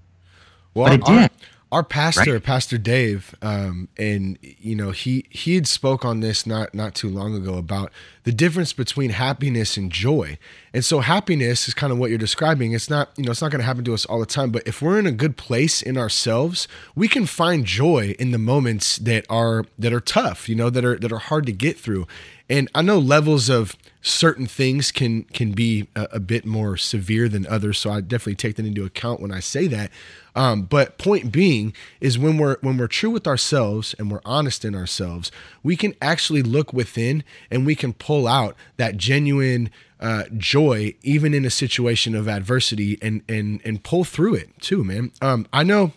Well, but it did our pastor right? pastor dave um, and you know he he had spoke on this not not too long ago about the difference between happiness and joy. And so happiness is kind of what you're describing. It's not you know it's not going to happen to us all the time but if we're in a good place in ourselves we can find joy in the moments that are that are tough you know that are that are hard to get through. And i know levels of certain things can can be a, a bit more severe than others so i definitely take that into account when i say that um, but point being is when we're when we're true with ourselves and we're honest in ourselves, we can actually look within and we can pull out that genuine uh, joy even in a situation of adversity and and and pull through it too, man. Um, I know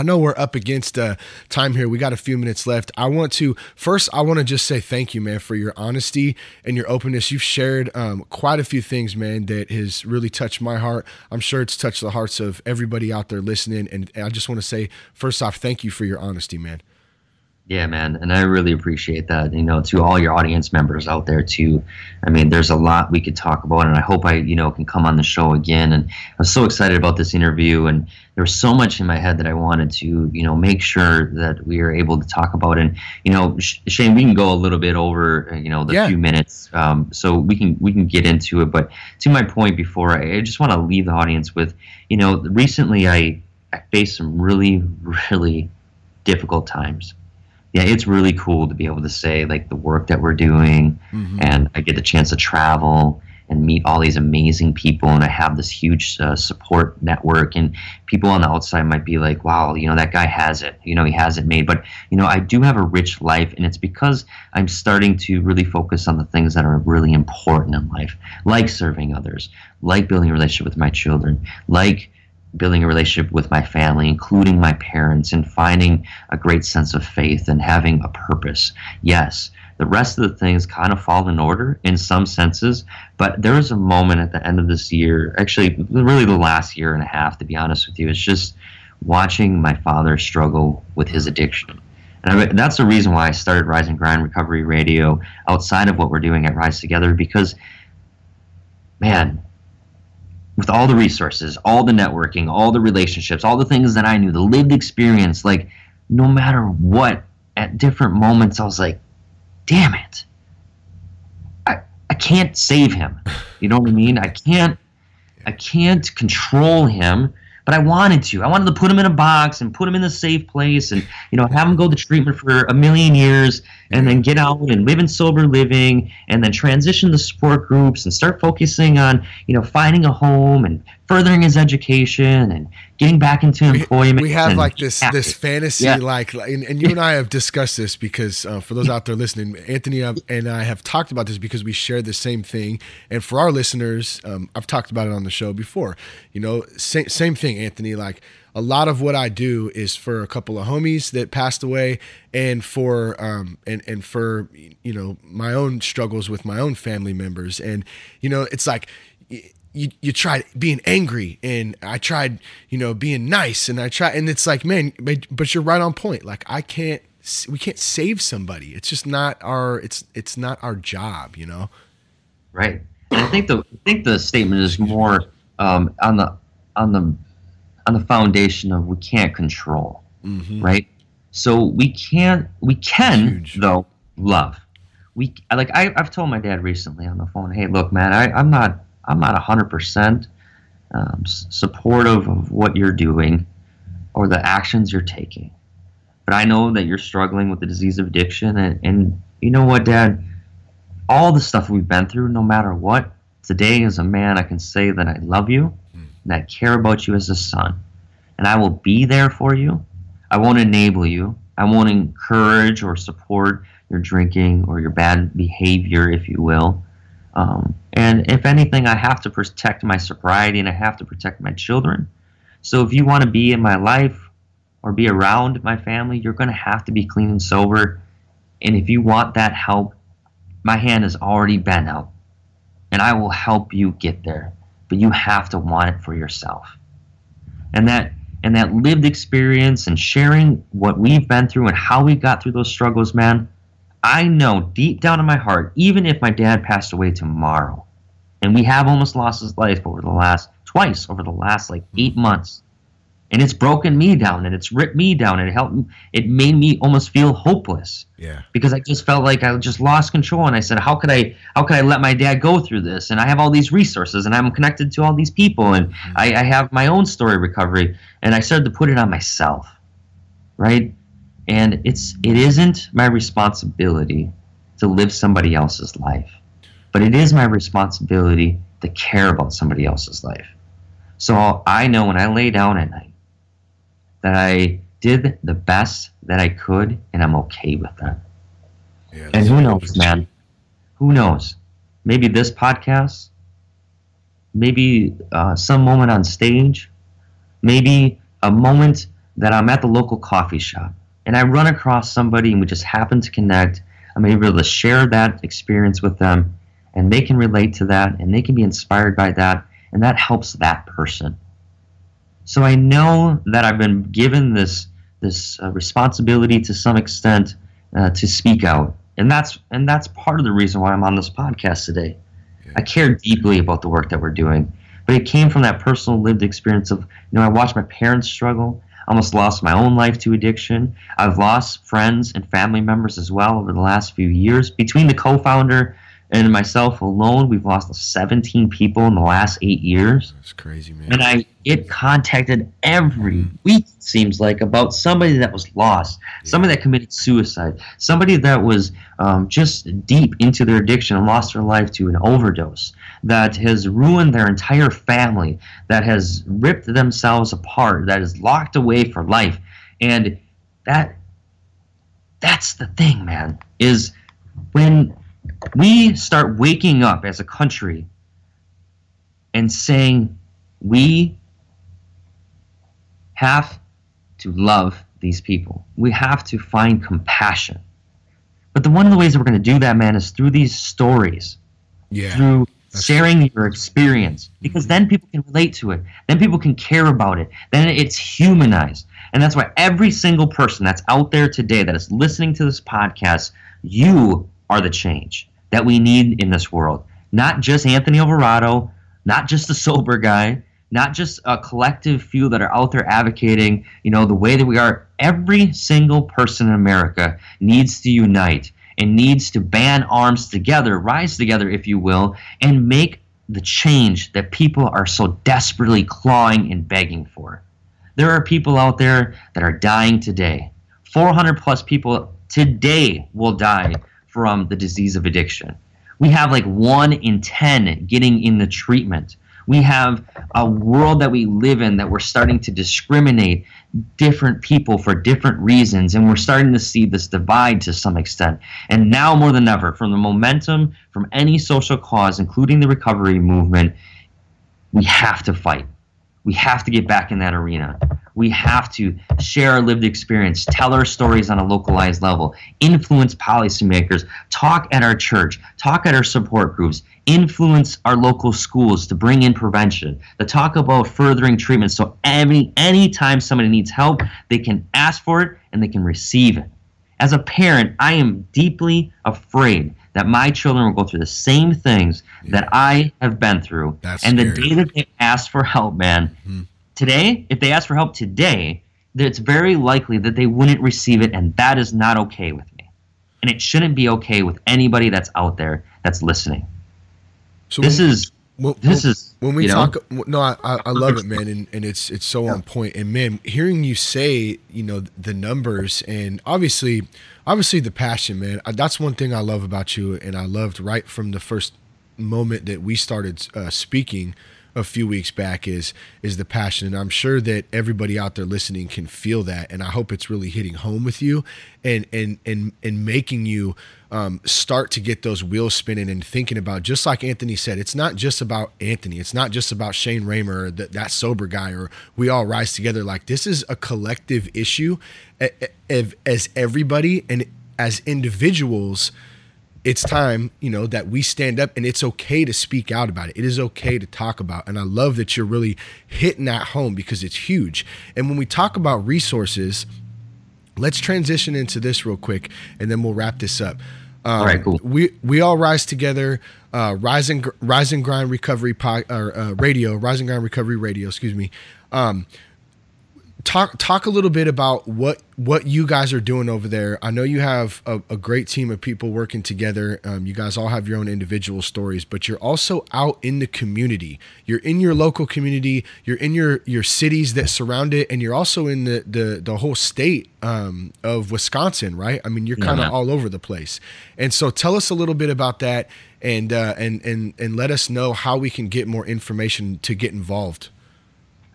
I know we're up against uh, time here. We got a few minutes left. I want to first, I want to just say thank you, man, for your honesty and your openness. You've shared um, quite a few things, man, that has really touched my heart. I'm sure it's touched the hearts of everybody out there listening. And I just want to say, first off, thank you for your honesty, man. Yeah, man, and I really appreciate that. You know, to all your audience members out there too. I mean, there's a lot we could talk about, and I hope I, you know, can come on the show again. And I was so excited about this interview, and there was so much in my head that I wanted to, you know, make sure that we are able to talk about. And you know, Shane, we can go a little bit over, uh, you know, the yeah. few minutes, um, so we can we can get into it. But to my point before, I, I just want to leave the audience with, you know, recently I I faced some really [LAUGHS] really difficult times yeah, it's really cool to be able to say like the work that we're doing, mm-hmm. and I get the chance to travel and meet all these amazing people, and I have this huge uh, support network. And people on the outside might be like, "Wow, you know that guy has it. You know he has it made." But you know, I do have a rich life, and it's because I'm starting to really focus on the things that are really important in life, like serving others, like building a relationship with my children, like building a relationship with my family, including my parents, and finding a great sense of faith and having a purpose. Yes, the rest of the things kind of fall in order in some senses, but there was a moment at the end of this year, actually, really the last year and a half, to be honest with you, it's just watching my father struggle with his addiction. And I, that's the reason why I started Rise and Grind Recovery Radio outside of what we're doing at Rise Together because, man, with all the resources, all the networking, all the relationships, all the things that I knew, the lived experience, like no matter what, at different moments, I was like, damn it. I, I can't save him. You know what I mean? I can't I can't control him but I wanted to. I wanted to put him in a box and put him in a safe place and, you know, have him go to treatment for a million years and then get out and live in sober living and then transition to support groups and start focusing on, you know, finding a home and furthering his education and getting back into employment. We, have like this happy. this fantasy, yeah. like, and, and, you and I have discussed this because uh, for those out there listening, Anthony and I have talked about this because we share the same thing. And for our listeners, um, I've talked about it on the show before. You know, same same thing, Anthony. Like a lot of what I do is for a couple of homies that passed away, and for um and and for you know my own struggles with my own family members, and you know it's like you, you tried being angry and I tried, you know, being nice and I try and it's like, man, but, but you're right on point. Like I can't, we can't save somebody. It's just not our, it's, it's not our job, you know? Right. And I think the, I think the statement is more um, on the, on the, on the foundation of we can't control, mm-hmm. right? So we can't, we can Huge. though love. We like I, I've told my dad recently on the phone, hey, look, man, I, I'm not I'm not 100% um, supportive of what you're doing or the actions you're taking. But I know that you're struggling with the disease of addiction. And, and you know what, Dad? All the stuff we've been through, no matter what, today as a man, I can say that I love you and I care about you as a son. And I will be there for you. I won't enable you. I won't encourage or support your drinking or your bad behavior, if you will. Um, and if anything, I have to protect my sobriety and I have to protect my children. So if you want to be in my life or be around my family, you're going to have to be clean and sober. And if you want that help, my hand has already been out and I will help you get there. But you have to want it for yourself. And that and that lived experience and sharing what we've been through and how we got through those struggles, man, I know deep down in my heart, even if my dad passed away tomorrow, and we have almost lost his life over the last twice over the last like eight months, and it's broken me down and it's ripped me down and it helped it made me almost feel hopeless. Yeah. Because i just felt like i just lost control and i said how could i how could i let my dad go through this? And i have all these resources and i'm connected to all these people and mm-hmm. I, I have my own story recovery. And i started to put it on myself right and it's it isn't my responsibility to live somebody else's life but it is my responsibility to care about somebody else's life. So i know when i lay down at night that i did the best that i could and i'm okay with that. Yeah, and who knows man? who knows? Maybe this podcast maybe uh, some moment on stage maybe a moment that i'm at the local coffee shop and I run across somebody and we just happen to connect, I'm able to share that experience with them and they can relate to that and they can be inspired by that and that helps that person. So I know that I've been given this this uh, responsibility to some extent uh, to speak out, and that's and that's part of the reason why I'm on this podcast today. I care deeply about the work that we're doing, but it came from that personal lived experience of you know I watched my parents struggle, almost lost my own life to addiction. I've lost friends and family members as well over the last few years. Between the co founder and myself alone, we've lost 17 people in the last eight years. That's crazy, man. And I get contacted every week, it seems like, about somebody that was lost, yeah. somebody that committed suicide, somebody that was um, just deep into their addiction and lost their life to an overdose, that has ruined their entire family, that has ripped themselves apart, that is locked away for life. And that that's the thing, man, is when we start waking up as a country and saying we have to love these people. We have to find compassion. But the one of the ways that we're going to do that, man, is through these stories. Yeah. Through sharing your experience because then people can relate to it then people can care about it then it's humanized and that's why every single person that's out there today that is listening to this podcast you are the change that we need in this world not just anthony alvarado not just the sober guy not just a collective few that are out there advocating you know the way that we are every single person in america needs to unite and needs to band arms together, rise together, if you will, and make the change that people are so desperately clawing and begging for. There are people out there that are dying today. 400 plus people today will die from the disease of addiction. We have like one in 10 getting in the treatment. We have a world that we live in that we're starting to discriminate different people for different reasons, and we're starting to see this divide to some extent. And now more than ever, from the momentum from any social cause, including the recovery movement, we have to fight. We have to get back in that arena. We have to share our lived experience, tell our stories on a localized level, influence policymakers, talk at our church, talk at our support groups, influence our local schools to bring in prevention, to talk about furthering treatment. So any anytime somebody needs help, they can ask for it and they can receive it. As a parent, I am deeply afraid that my children will go through the same things yeah. that I have been through. That's and scary. the day that they ask for help, man, mm-hmm. today, if they ask for help today, that it's very likely that they wouldn't receive it, and that is not okay with me. And it shouldn't be okay with anybody that's out there that's listening. So this is when, this when, is when we talk. Know, no, I, I love it, man, and, and it's it's so yeah. on point. And man, hearing you say, you know, the numbers, and obviously, obviously the passion, man. That's one thing I love about you, and I loved right from the first moment that we started uh, speaking a few weeks back is is the passion and i'm sure that everybody out there listening can feel that and i hope it's really hitting home with you and and and and making you um, start to get those wheels spinning and thinking about just like anthony said it's not just about anthony it's not just about shane Ramer, or that, that sober guy or we all rise together like this is a collective issue as everybody and as individuals it's time, you know, that we stand up and it's okay to speak out about it. It is okay to talk about. And I love that you're really hitting that home because it's huge. And when we talk about resources, let's transition into this real quick and then we'll wrap this up. Um, all right, cool. We we all rise together. Uh, rise and rise and grind recovery po- or uh, radio, rise and grind recovery radio. Excuse me. Um, talk talk a little bit about what what you guys are doing over there. I know you have a, a great team of people working together. Um, you guys all have your own individual stories, but you're also out in the community. You're in your local community. You're in your your cities that surround it, and you're also in the the the whole state um, of Wisconsin, right? I mean, you're kind of yeah. all over the place. And so, tell us a little bit about that, and uh, and and and let us know how we can get more information to get involved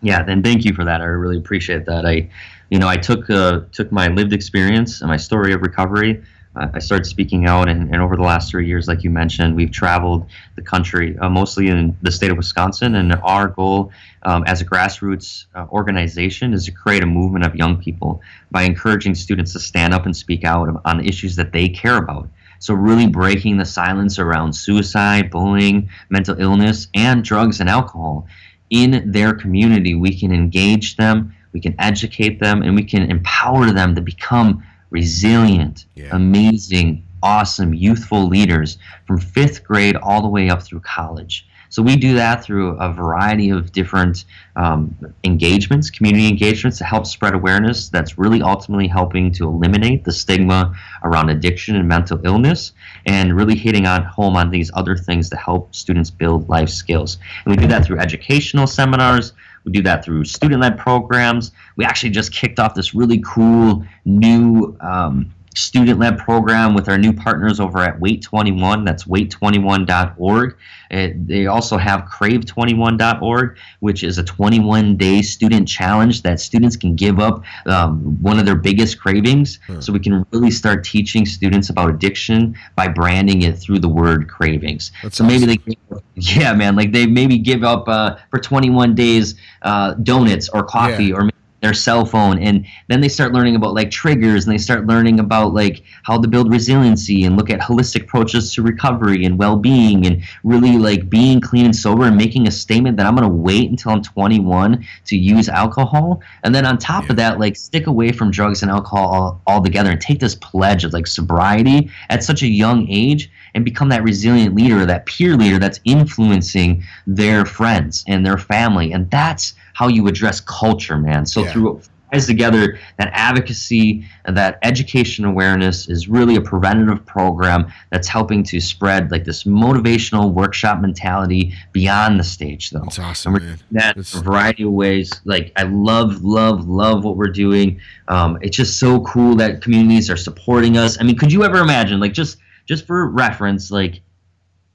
yeah, then thank you for that. I really appreciate that. I, you know, I took uh, took my lived experience and my story of recovery. Uh, I started speaking out, and, and, over the last three years, like you mentioned, we've traveled the country, uh, mostly in the state of Wisconsin. And our goal um, as a grassroots uh, organization is to create a movement of young people by encouraging students to stand up and speak out on issues that they care about. So, really breaking the silence around suicide, bullying, mental illness, and drugs and alcohol in their community. We can engage them, we can educate them, and we can empower them to become resilient, yeah. amazing, awesome, youthful leaders from fifth grade all the way up through college. So we do that through a variety of different um, engagements, community engagements to help spread awareness that's really ultimately helping to eliminate the stigma around addiction and mental illness and really hitting on home on these other things to help students build life skills. And we do that through educational seminars. We do that through student led programs. We actually just kicked off this really cool new um, student led program with our new partners over at Wait 21. That's wait21.org. It, they also have crave21.org, which is a 21 day student challenge that students can give up um, one of their biggest cravings. Hmm. So we can really start teaching students about addiction by branding it through the word cravings. That's so awesome. maybe they, [LAUGHS] yeah, man, like they maybe give up uh, for 21 days uh, donuts or coffee yeah. or their cell phone and then they start learning about like triggers and they start learning about like how to build resiliency and look at holistic approaches to recovery and well-being and really like being clean and sober and making a statement that i'm going to wait until i'm 21 to use alcohol and then on top yeah. of that like stick away from drugs and alcohol altogether and take this pledge of like sobriety at such a young age and become that resilient leader that peer leader that's influencing their friends and their family and that's how you address culture, man. So yeah. through ties together that advocacy and that education awareness is really a preventative program that's helping to spread like this motivational workshop mentality beyond the stage though that's awesome man. that a variety of ways like i love love love what we're doing um, it's just so cool that communities are supporting us i mean could you ever imagine like just just for reference like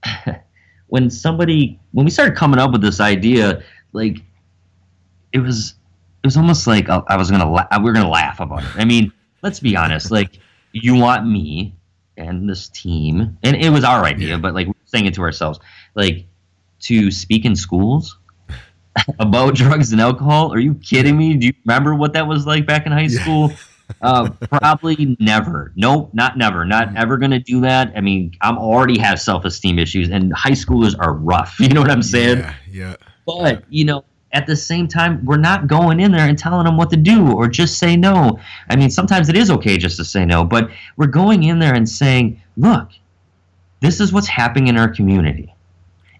[LAUGHS] when somebody when we started coming up with this idea like it was it was almost like I was gonna la- we are gonna laugh about it. I mean, let's be honest. Like you want me and this team, and it was our idea, but like we're saying it to ourselves, like to speak in schools. [LAUGHS] about drugs and alcohol? Are you kidding me? Do you remember what that was like back in high school? Uh, probably never. Nope, not never. Not ever going to do that. I mean, I'm already have self esteem issues, and high schoolers are rough. [LAUGHS] You know what I'm saying? Yeah. yeah. But you know, at the same time, we're not going in there and telling them what to do or just say no. I mean, sometimes it is okay just to say no, but we're going in there and saying, look, this is what's happening in our community.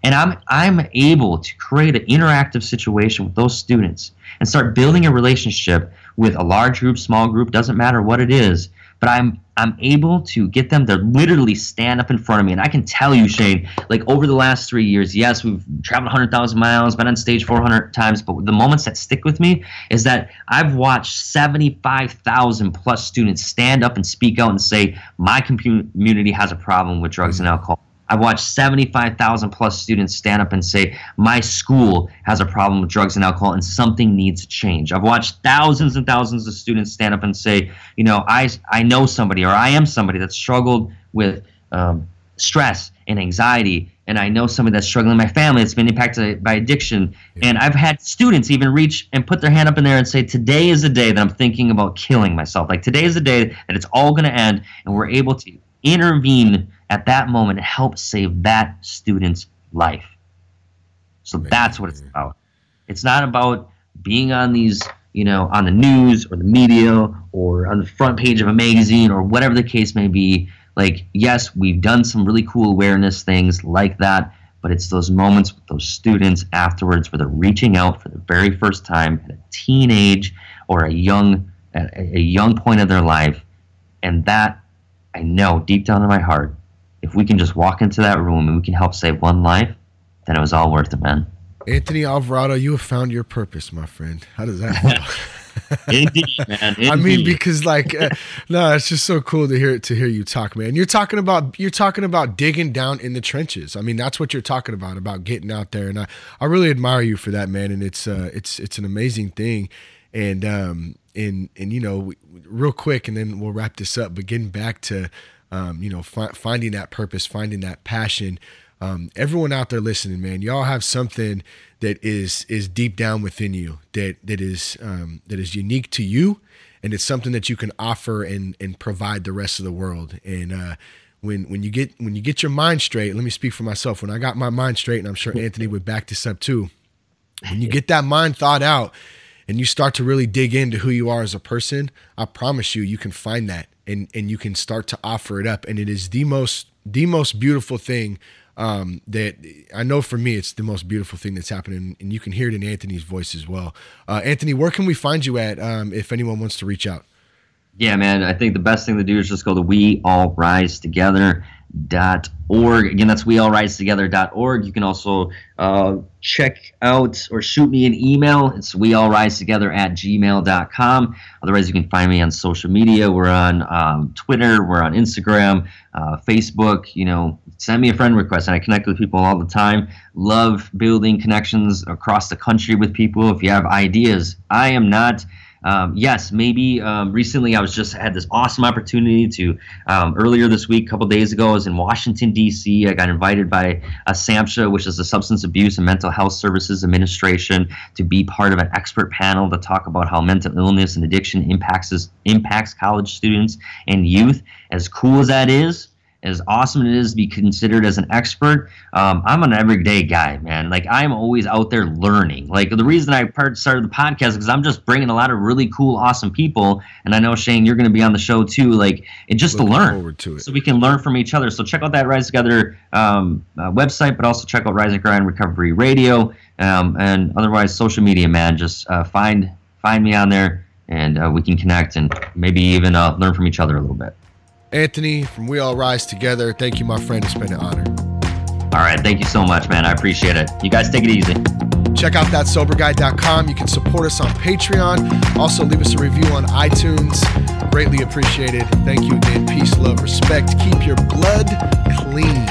And I'm I'm able to create an interactive situation with those students and start building a relationship with a large group, small group, doesn't matter what it is. But I'm I'm able to get them to literally stand up in front of me. And I can tell you, Shane, like over the last three years, yes, we've traveled 100,000 miles, been on stage 400 times, but the moments that stick with me is that I've watched 75,000 plus students stand up and speak out and say, my community has a problem with drugs and mm-hmm. alcohol I've watched 75,000 plus students stand up and say, My school has a problem with drugs and alcohol and something needs to change. I've watched thousands and thousands of students stand up and say, You know, I, I know somebody or I am somebody that struggled with um, stress and anxiety. And I know somebody that's struggling in my family that's been impacted by addiction. Yeah. And I've had students even reach and put their hand up in there and say, Today is the day that I'm thinking about killing myself. Like, today is the day that it's all going to end. And we're able to intervene at that moment and help save that student's life. So that's what it's about. It's not about being on these, you know, on the news or the media or on the front page of a magazine or whatever the case may be. Like, yes, we've done some really cool awareness things like that, but it's those moments with those students afterwards where they're reaching out for the very first time at a teenage or a young at a young point of their life, and that I know deep down in my heart if we can just walk into that room and we can help save one life, then it was all worth it, man. Anthony Alvarado, you have found your purpose, my friend. How does that [LAUGHS] Indeed, man. Indeed. [LAUGHS] I mean, because like, uh, no, it's just so cool to hear to hear you talk, man. You're talking about you're talking about digging down in the trenches. I mean, that's what you're talking about about getting out there, and I I really admire you for that, man. And it's uh it's it's an amazing thing, and um and and you know, real quick, and then we'll wrap this up. But getting back to um, you know, fi- finding that purpose, finding that passion. Um, everyone out there listening, man, y'all have something that is is deep down within you that that is um, that is unique to you, and it's something that you can offer and and provide the rest of the world. And uh, when when you get when you get your mind straight, let me speak for myself. When I got my mind straight, and I'm sure [LAUGHS] Anthony would back this up too. When you get that mind thought out, and you start to really dig into who you are as a person, I promise you, you can find that and and you can start to offer it up and it is the most the most beautiful thing um, that I know for me it's the most beautiful thing that's happening and you can hear it in Anthony's voice as well. Uh, Anthony, where can we find you at um, if anyone wants to reach out? Yeah, man, I think the best thing to do is just go to we all rise together dot org. Again that's we all rise together dot org. You can also uh, check out or shoot me an email. It's we all rise together at gmail.com otherwise you can find me on social media. We're on um, twitter. We're on instagram uh, facebook. You know send me a friend request. And i connect with people all the time. Love building connections across the country with people. If you have ideas i am not um, yes, maybe um, recently I was just had this awesome opportunity to um, earlier this week, a couple days ago, I was in Washington D.C. I got invited by a SAMHSA, which is the Substance Abuse and Mental Health Services Administration, to be part of an expert panel to talk about how mental illness and addiction impacts impacts college students and youth. As cool as that is, as awesome as it is to be considered as an expert, um, I'm an everyday guy, man. Like I'm always out there learning. Like the reason I started the podcast because I'm just bringing a lot of really cool, awesome people, and I know Shane, you're going to be on the show too. Like it just Looking to learn, to so we can learn from each other. So check out that Rise Together um, uh, website, but also check out Rise and Grind Recovery Radio, um, and otherwise social media, man. Just uh, find find me on there, and uh, we can connect and maybe even uh, learn from each other a little bit. Anthony from We All Rise Together, thank you, my friend. It's been an honor. All right. Thank you so much, man. I appreciate it. You guys take it easy. Check out thatsoberguy.com. You can support us on Patreon. Also, leave us a review on iTunes. Greatly appreciated. Thank you again. Peace, love, respect. Keep your blood clean.